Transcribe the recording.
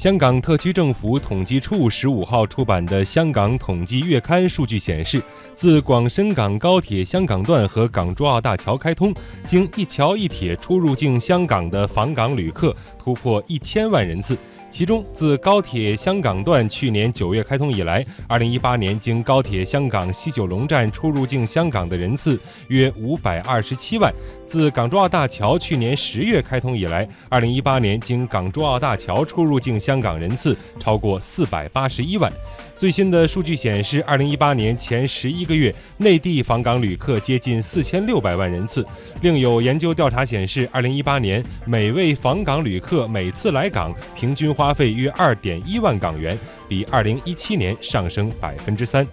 香港特区政府统计处十五号出版的《香港统计月刊》数据显示，自广深港高铁香港段和港珠澳大桥开通，经一桥一铁出入境香港的访港旅客突破一千万人次。其中，自高铁香港段去年九月开通以来，二零一八年经高铁香港西九龙站出入境香港的人次约五百二十七万；自港珠澳大桥去年十月开通以来，二零一八年经港珠澳大桥出入境香港人次超过四百八十一万。最新的数据显示，二零一八年前十一个月，内地访港旅客接近四千六百万人次。另有研究调查显示，二零一八年每位访港旅客每次来港平均花费约二点一万港元，比二零一七年上升百分之三。